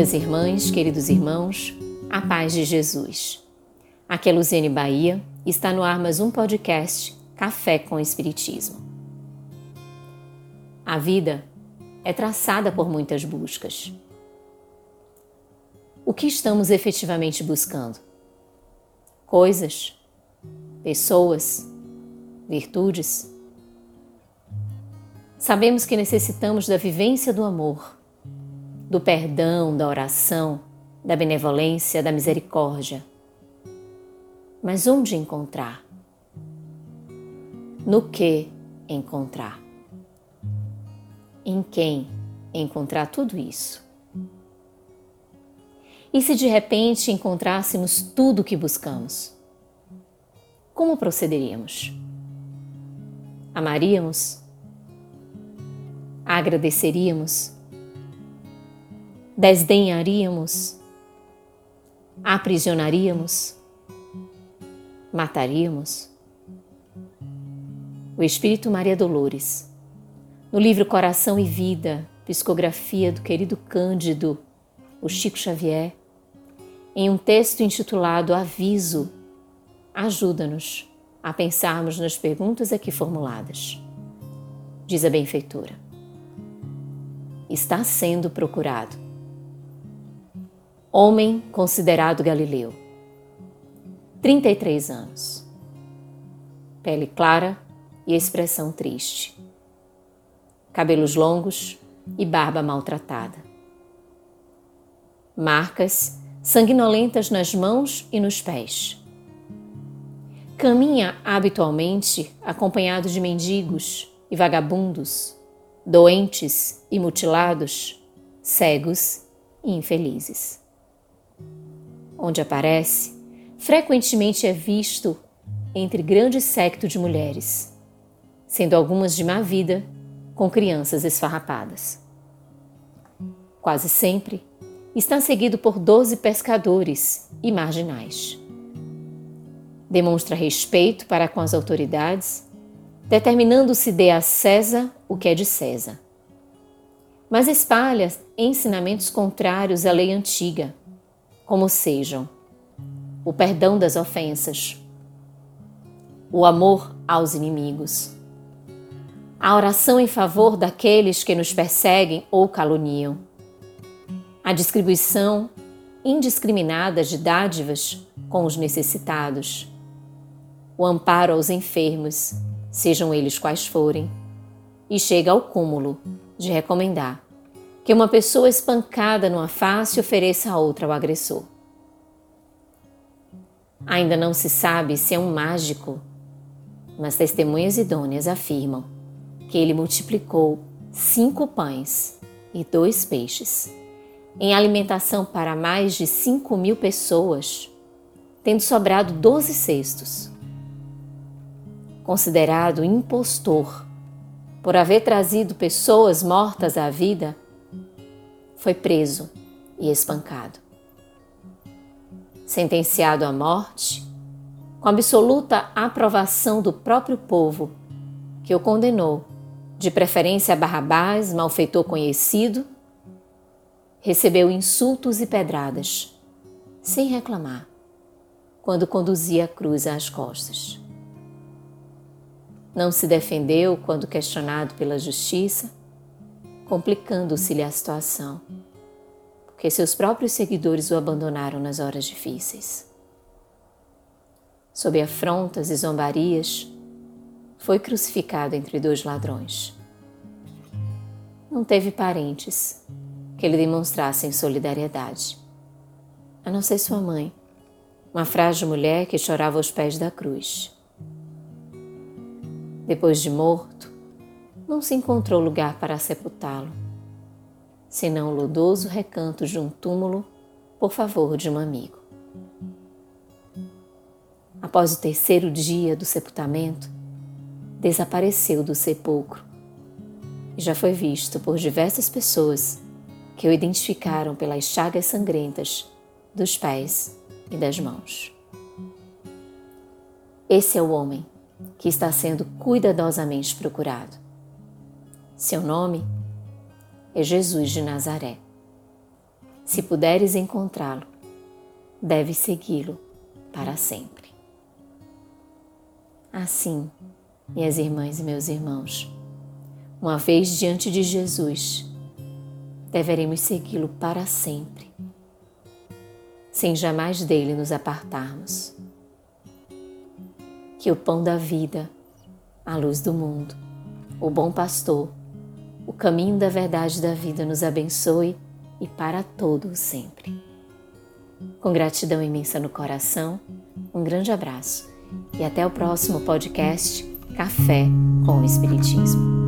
Queridas irmãs, queridos irmãos, a paz de Jesus. Aqui é Luziane Bahia e está no ar mais um podcast Café com Espiritismo. A vida é traçada por muitas buscas. O que estamos efetivamente buscando? Coisas, pessoas, virtudes? Sabemos que necessitamos da vivência do amor, do perdão, da oração, da benevolência, da misericórdia. Mas onde encontrar? No que encontrar? Em quem encontrar tudo isso? E se de repente encontrássemos tudo o que buscamos? Como procederíamos? Amaríamos? agradeceríamos, desdenharíamos, aprisionaríamos, mataríamos. O Espírito Maria Dolores, no livro Coração e Vida, psicografia do querido Cândido, o Chico Xavier, em um texto intitulado Aviso, ajuda-nos a pensarmos nas perguntas aqui formuladas. Diz a benfeitora está sendo procurado. Homem considerado Galileu. 33 anos. Pele clara e expressão triste. Cabelos longos e barba maltratada. Marcas sanguinolentas nas mãos e nos pés. Caminha habitualmente acompanhado de mendigos e vagabundos doentes e mutilados, cegos e infelizes. Onde aparece, frequentemente é visto entre grande séquito de mulheres, sendo algumas de má vida, com crianças esfarrapadas. Quase sempre está seguido por doze pescadores e marginais. Demonstra respeito para com as autoridades determinando-se dê a César o que é de César. Mas espalha ensinamentos contrários à lei antiga, como sejam. O perdão das ofensas, o amor aos inimigos, a oração em favor daqueles que nos perseguem ou caluniam, a distribuição indiscriminada de dádivas com os necessitados, o amparo aos enfermos sejam eles quais forem, e chega ao cúmulo de recomendar que uma pessoa espancada numa face ofereça a outra ao agressor. Ainda não se sabe se é um mágico, mas testemunhas idôneas afirmam que ele multiplicou cinco pães e dois peixes em alimentação para mais de cinco mil pessoas, tendo sobrado doze cestos considerado impostor por haver trazido pessoas mortas à vida, foi preso e espancado. Sentenciado à morte, com absoluta aprovação do próprio povo, que o condenou, de preferência a Barrabás, malfeitor conhecido, recebeu insultos e pedradas, sem reclamar, quando conduzia a cruz às costas. Não se defendeu quando questionado pela justiça, complicando-se-lhe a situação, porque seus próprios seguidores o abandonaram nas horas difíceis. Sob afrontas e zombarias, foi crucificado entre dois ladrões. Não teve parentes que lhe demonstrassem solidariedade, a não ser sua mãe, uma frágil mulher que chorava aos pés da cruz. Depois de morto, não se encontrou lugar para sepultá-lo, senão o lodoso recanto de um túmulo por favor de um amigo. Após o terceiro dia do sepultamento, desapareceu do sepulcro e já foi visto por diversas pessoas que o identificaram pelas chagas sangrentas dos pés e das mãos. Esse é o homem que está sendo cuidadosamente procurado. Seu nome é Jesus de Nazaré. Se puderes encontrá-lo, deves segui-lo para sempre. Assim, minhas irmãs e meus irmãos, uma vez diante de Jesus, deveremos segui-lo para sempre, sem jamais dele nos apartarmos. Que o pão da vida, a luz do mundo, o bom pastor, o caminho da verdade da vida nos abençoe e para todo sempre. Com gratidão imensa no coração, um grande abraço e até o próximo podcast Café com o Espiritismo.